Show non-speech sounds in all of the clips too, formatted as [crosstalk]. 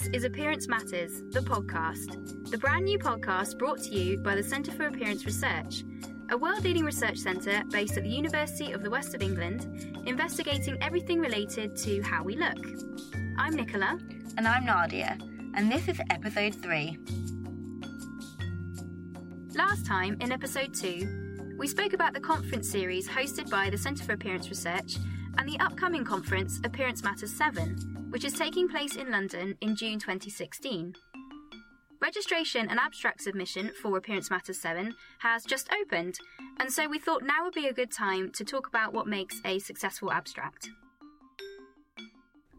This is Appearance Matters, the podcast, the brand new podcast brought to you by the Centre for Appearance Research, a world leading research centre based at the University of the West of England, investigating everything related to how we look. I'm Nicola. And I'm Nadia, and this is episode 3. Last time, in episode 2, we spoke about the conference series hosted by the Centre for Appearance Research and the upcoming conference Appearance Matters 7, which is taking place in London in June 2016. Registration and abstract submission for Appearance Matters 7 has just opened, and so we thought now would be a good time to talk about what makes a successful abstract.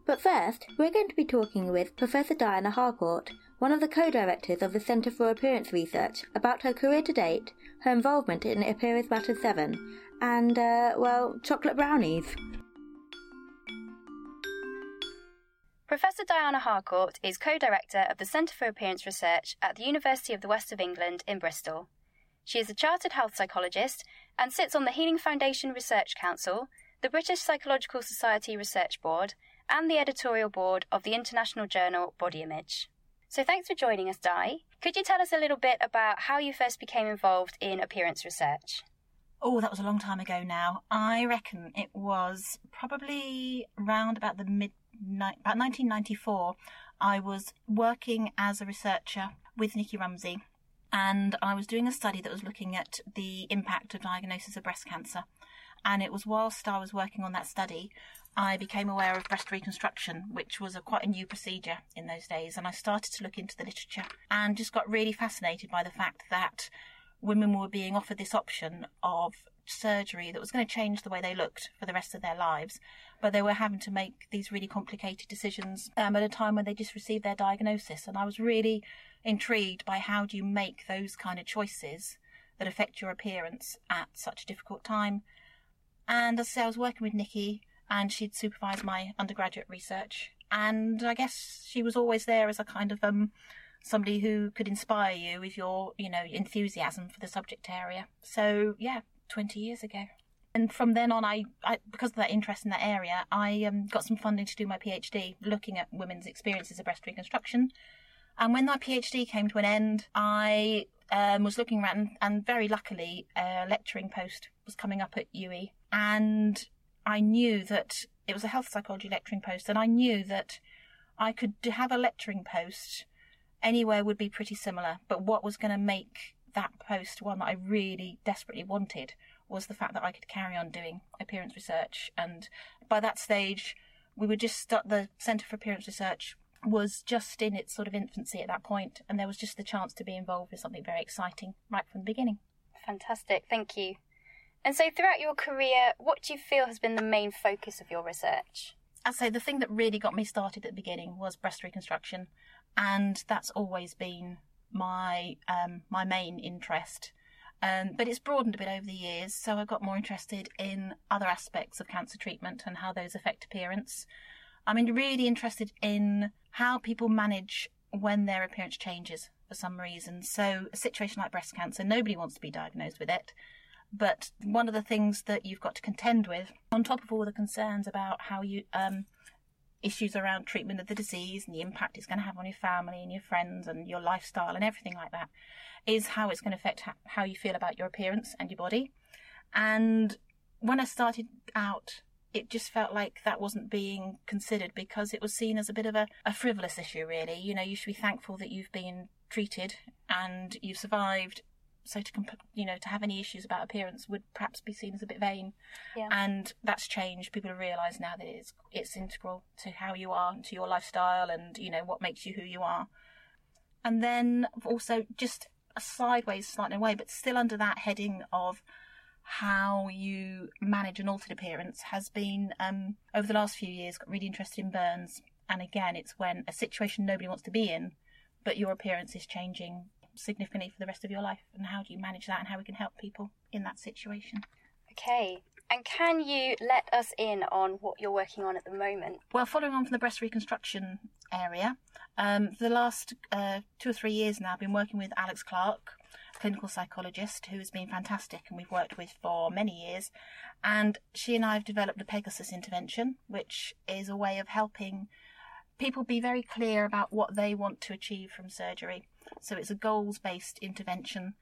But first, we're going to be talking with Professor Diana Harcourt, one of the co-directors of the Centre for Appearance Research, about her career to date, her involvement in Appearance Matters 7, and, uh, well, chocolate brownies. Professor Diana Harcourt is co director of the Centre for Appearance Research at the University of the West of England in Bristol. She is a chartered health psychologist and sits on the Healing Foundation Research Council, the British Psychological Society Research Board, and the editorial board of the international journal Body Image. So thanks for joining us, Di. Could you tell us a little bit about how you first became involved in appearance research? Oh, that was a long time ago now. I reckon it was probably around about the mid about 1994, I was working as a researcher with Nikki Rumsey, and I was doing a study that was looking at the impact of diagnosis of breast cancer. And it was whilst I was working on that study, I became aware of breast reconstruction, which was a quite a new procedure in those days. And I started to look into the literature and just got really fascinated by the fact that women were being offered this option of surgery that was going to change the way they looked for the rest of their lives. But they were having to make these really complicated decisions um, at a time when they just received their diagnosis. And I was really intrigued by how do you make those kind of choices that affect your appearance at such a difficult time. And as I say, I was working with Nikki and she'd supervised my undergraduate research. And I guess she was always there as a kind of um, somebody who could inspire you with your, you know, enthusiasm for the subject area. So yeah, 20 years ago. And from then on, I, I because of that interest in that area, I um, got some funding to do my PhD looking at women's experiences of breast reconstruction. And when my PhD came to an end, I um, was looking around, and, very luckily, a lecturing post was coming up at UWE. And I knew that it was a health psychology lecturing post, and I knew that I could have a lecturing post anywhere would be pretty similar. But what was going to make that post one that I really desperately wanted was the fact that I could carry on doing appearance research. And by that stage, we were just start, the Centre for Appearance Research was just in its sort of infancy at that point, and there was just the chance to be involved with something very exciting right from the beginning. Fantastic, thank you. And so, throughout your career, what do you feel has been the main focus of your research? I'd say the thing that really got me started at the beginning was breast reconstruction, and that's always been my um, my main interest. Um, but it's broadened a bit over the years, so I got more interested in other aspects of cancer treatment and how those affect appearance. I'm really interested in how people manage when their appearance changes for some reason. So, a situation like breast cancer, nobody wants to be diagnosed with it. But one of the things that you've got to contend with, on top of all the concerns about how you um, issues around treatment of the disease and the impact it's going to have on your family and your friends and your lifestyle and everything like that is how it's going to affect how you feel about your appearance and your body. And when I started out, it just felt like that wasn't being considered because it was seen as a bit of a, a frivolous issue, really. You know, you should be thankful that you've been treated and you've survived so to comp- you know to have any issues about appearance would perhaps be seen as a bit vain. Yeah. and that's changed. People have realized now that it's it's integral to how you are to your lifestyle and you know what makes you who you are. And then also just a sideways slightly away but still under that heading of how you manage an altered appearance has been um, over the last few years got really interested in burns. And again it's when a situation nobody wants to be in but your appearance is changing significantly for the rest of your life and how do you manage that and how we can help people in that situation. Okay. And can you let us in on what you're working on at the moment? Well, following on from the breast reconstruction area, um, for the last uh, two or three years now, I've been working with Alex Clarke, clinical psychologist, who has been fantastic and we've worked with for many years. And she and I have developed the Pegasus intervention, which is a way of helping people be very clear about what they want to achieve from surgery. So it's a goals based intervention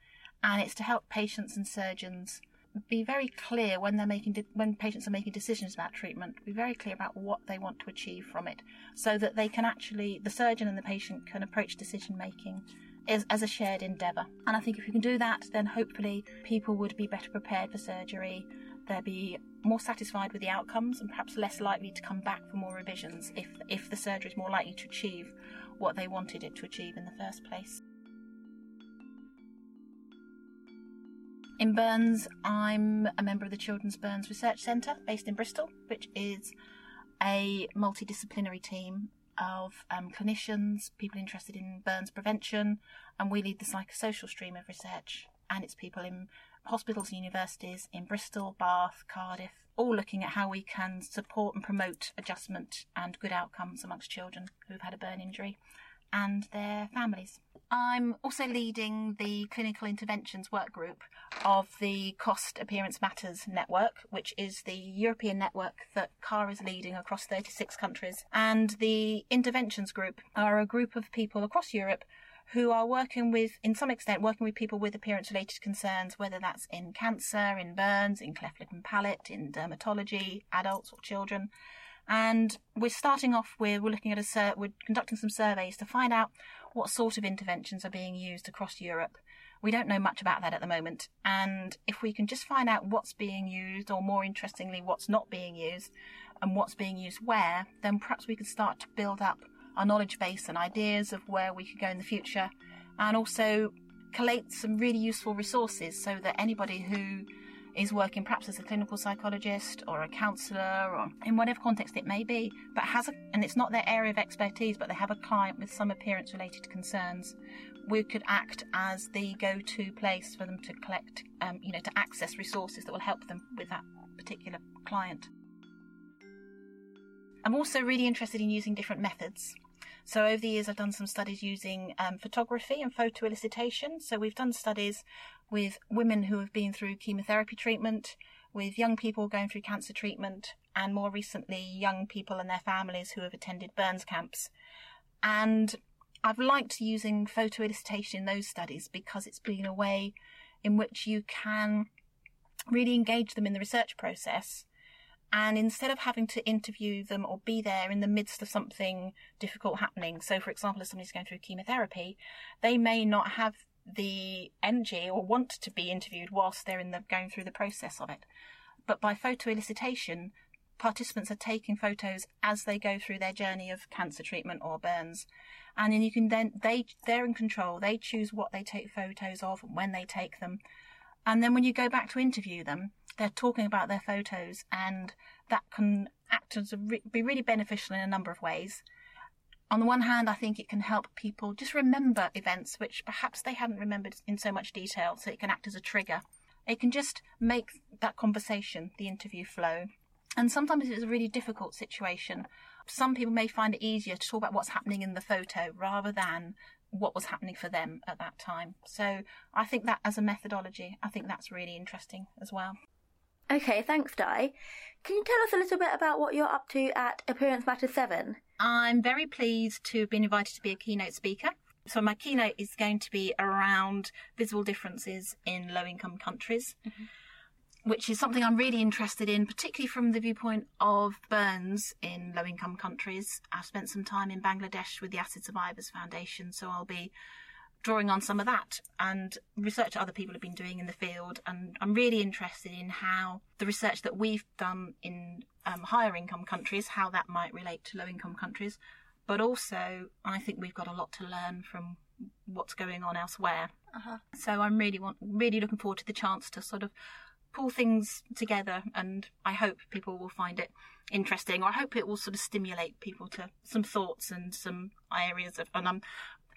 and it's to help patients and surgeons be very clear when they're making de- when patients are making decisions about treatment be very clear about what they want to achieve from it so that they can actually the surgeon and the patient can approach decision making as, as a shared endeavour and i think if we can do that then hopefully people would be better prepared for surgery. They'd be more satisfied with the outcomes and perhaps less likely to come back for more revisions if if the surgery is more likely to achieve what they wanted it to achieve in the first place In Burns, I'm a member of the Children's Burns Research Centre based in Bristol, which is a multidisciplinary team of um, clinicians, people interested in burns prevention, and we lead the psychosocial stream of research. And it's people in hospitals and universities in Bristol, Bath, Cardiff, all looking at how we can support and promote adjustment and good outcomes amongst children who've had a burn injury and their families. I'm also leading the clinical interventions work group of the Cost Appearance Matters network, which is the European network that CAR is leading across 36 countries. And the interventions group are a group of people across Europe who are working with, in some extent, working with people with appearance related concerns, whether that's in cancer, in burns, in cleft lip and palate, in dermatology, adults or children. And we're starting off with, we're looking at a, sur- we're conducting some surveys to find out what sort of interventions are being used across Europe. We don't know much about that at the moment. And if we can just find out what's being used, or more interestingly, what's not being used, and what's being used where, then perhaps we can start to build up our knowledge base and ideas of where we could go in the future. And also collate some really useful resources so that anybody who is working perhaps as a clinical psychologist or a counsellor or in whatever context it may be, but has a, and it's not their area of expertise, but they have a client with some appearance related concerns. We could act as the go to place for them to collect, um, you know, to access resources that will help them with that particular client. I'm also really interested in using different methods. So over the years, I've done some studies using um, photography and photo elicitation. So we've done studies with women who have been through chemotherapy treatment, with young people going through cancer treatment, and more recently, young people and their families who have attended burns camps. And I've liked using photo elicitation in those studies because it's been a way in which you can really engage them in the research process. And instead of having to interview them or be there in the midst of something difficult happening, so for example, if somebody's going through chemotherapy, they may not have the energy or want to be interviewed whilst they're in the going through the process of it. But by photo elicitation, participants are taking photos as they go through their journey of cancer treatment or burns. And then you can then they they're in control. They choose what they take photos of and when they take them. And then when you go back to interview them, they're talking about their photos and that can act as re- be really beneficial in a number of ways on the one hand, I think it can help people just remember events which perhaps they hadn't remembered in so much detail, so it can act as a trigger. It can just make that conversation, the interview flow. And sometimes it's a really difficult situation. Some people may find it easier to talk about what's happening in the photo rather than what was happening for them at that time. So I think that as a methodology, I think that's really interesting as well. Okay, thanks, Di. Can you tell us a little bit about what you're up to at Appearance Matter 7? I'm very pleased to have been invited to be a keynote speaker. So, my keynote is going to be around visible differences in low income countries, mm-hmm. Which is something I'm really interested in, particularly from the viewpoint of burns in low income countries. I've spent some time in Bangladesh with the Acid Survivors Foundation, so I'll be drawing on some of that and research other people have been doing in the field. And I'm really interested in how the research that we've done in um, higher income countries, how that might relate to low income countries. But also, I think we've got a lot to learn from what's going on elsewhere. Uh-huh. So I'm really want, really looking forward to the chance to sort of pull things together and I hope people will find it interesting or I hope it will sort of stimulate people to some thoughts and some areas of and I'm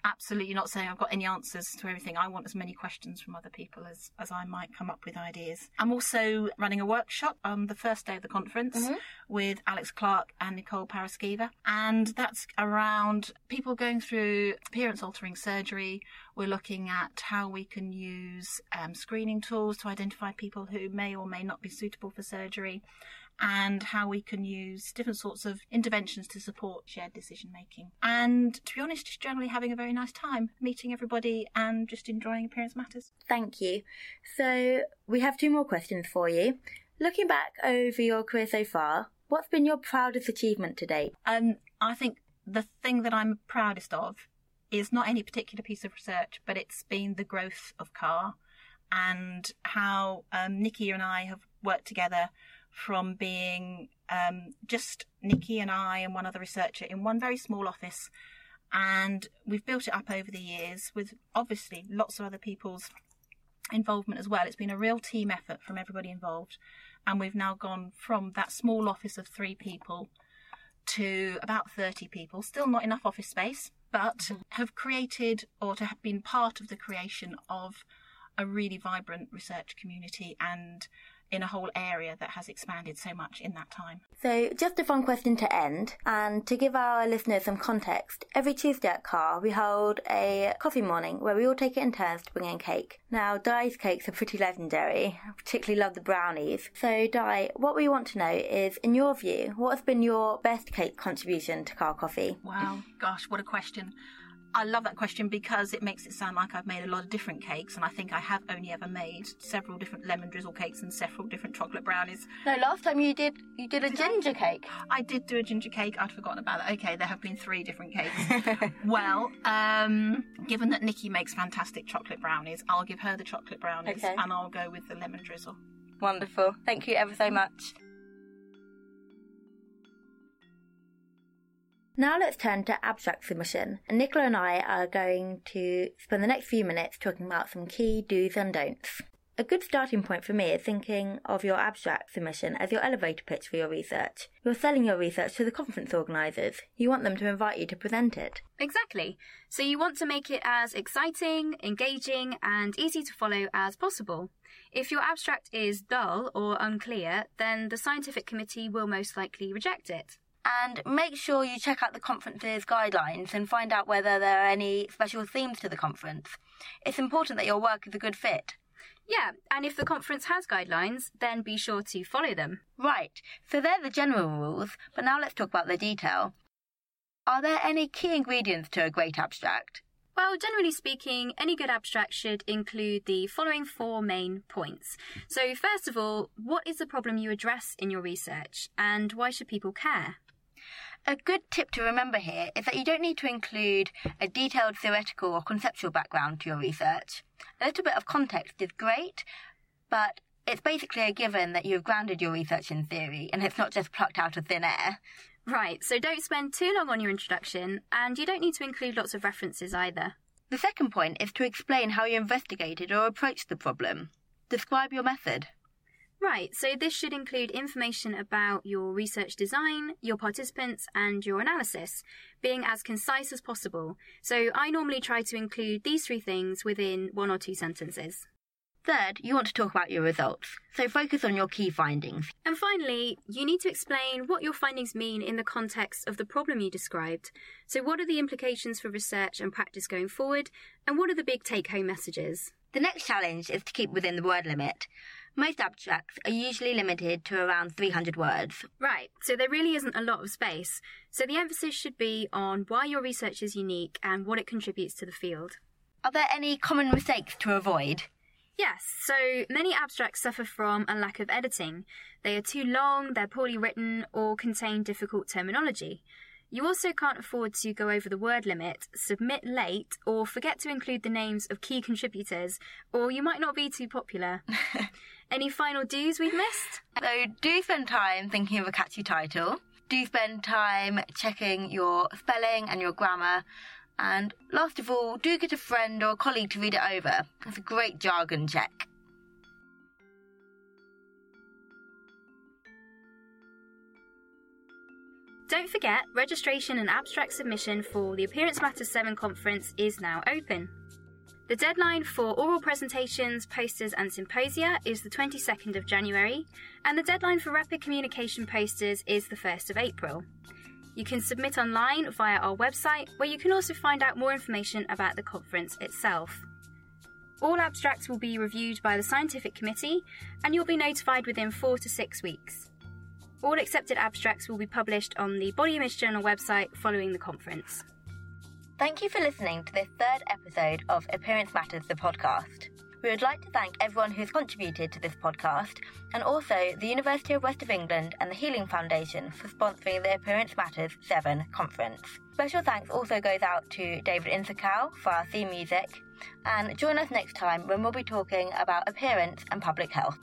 absolutely not saying I've got any answers to everything. I want as many questions from other people as, as I might come up with ideas. I'm also running a workshop on the first day of the conference mm-hmm. with Alex Clarke and Nicole Paraskeva. And that's around people going through appearance altering surgery. We're looking at how we can use um, screening tools to identify people who may or may not be suitable for surgery and how we can use different sorts of interventions to support shared decision making. And to be honest, just generally having a very nice time meeting everybody and just enjoying Appearance Matters. Thank you. So, we have two more questions for you. Looking back over your career so far, what's been your proudest achievement to date? Um, I think the thing that I'm proudest of is not any particular piece of research, but it's been the growth of CAR and how um, Nikki and I have worked together from being um, just Nikki and I and one other researcher in one very small office. And we've built it up over the years with obviously lots of other people's involvement as well. It's been a real team effort from everybody involved. And we've now gone from that small office of three people to about 30 people. Still not enough office space, but mm-hmm. have created or to have been part of the creation of a really vibrant research community and in a whole area that has expanded so much in that time. So, just a fun question to end, and to give our listeners some context, every Tuesday at CAR we hold a coffee morning where we all take it in turns to bring in cake. Now, Di's cakes are pretty legendary. I particularly love the brownies. So, Di, what we want to know is, in your view, what has been your best cake contribution to CAR Coffee? Wow, gosh, what a question. I love that question because it makes it sound like I've made a lot of different cakes, and I think I have only ever made several different lemon drizzle cakes and several different chocolate brownies. No, last time you did you did a did ginger I? cake. I did do a ginger cake. I'd forgotten about that. Okay, there have been three different cakes. [laughs] well, um, given that Nikki makes fantastic chocolate brownies, I'll give her the chocolate brownies, okay. and I'll go with the lemon drizzle. Wonderful. Thank you ever so much. Now let's turn to abstract submission. And Nicola and I are going to spend the next few minutes talking about some key do's and don'ts. A good starting point for me is thinking of your abstract submission as your elevator pitch for your research. You're selling your research to the conference organisers. You want them to invite you to present it. Exactly. So you want to make it as exciting, engaging, and easy to follow as possible. If your abstract is dull or unclear, then the scientific committee will most likely reject it and make sure you check out the conference's guidelines and find out whether there are any special themes to the conference. It's important that your work is a good fit. Yeah, and if the conference has guidelines, then be sure to follow them. Right, so they're the general rules, but now let's talk about the detail. Are there any key ingredients to a great abstract? Well, generally speaking, any good abstract should include the following four main points. So, first of all, what is the problem you address in your research, and why should people care? A good tip to remember here is that you don't need to include a detailed theoretical or conceptual background to your research. A little bit of context is great, but it's basically a given that you've grounded your research in theory and it's not just plucked out of thin air. Right, so don't spend too long on your introduction, and you don't need to include lots of references either. The second point is to explain how you investigated or approached the problem. Describe your method. Right, so this should include information about your research design, your participants, and your analysis, being as concise as possible. So I normally try to include these three things within one or two sentences. Third, you want to talk about your results, so focus on your key findings. And finally, you need to explain what your findings mean in the context of the problem you described. So, what are the implications for research and practice going forward, and what are the big take home messages? The next challenge is to keep within the word limit. Most abstracts are usually limited to around 300 words. Right, so there really isn't a lot of space. So the emphasis should be on why your research is unique and what it contributes to the field. Are there any common mistakes to avoid? Yes, so many abstracts suffer from a lack of editing. They are too long, they're poorly written, or contain difficult terminology. You also can't afford to go over the word limit, submit late, or forget to include the names of key contributors, or you might not be too popular. [laughs] Any final do's we've missed? So, do spend time thinking of a catchy title. Do spend time checking your spelling and your grammar. And last of all, do get a friend or a colleague to read it over. That's a great jargon check. Don't forget, registration and abstract submission for the Appearance Matters 7 conference is now open. The deadline for oral presentations, posters, and symposia is the 22nd of January, and the deadline for rapid communication posters is the 1st of April. You can submit online via our website, where you can also find out more information about the conference itself. All abstracts will be reviewed by the scientific committee, and you'll be notified within four to six weeks. All accepted abstracts will be published on the Body Image Journal website following the conference. Thank you for listening to this third episode of Appearance Matters, the podcast. We would like to thank everyone who's contributed to this podcast and also the University of West of England and the Healing Foundation for sponsoring the Appearance Matters 7 conference. Special thanks also goes out to David Insakow for our theme music and join us next time when we'll be talking about appearance and public health.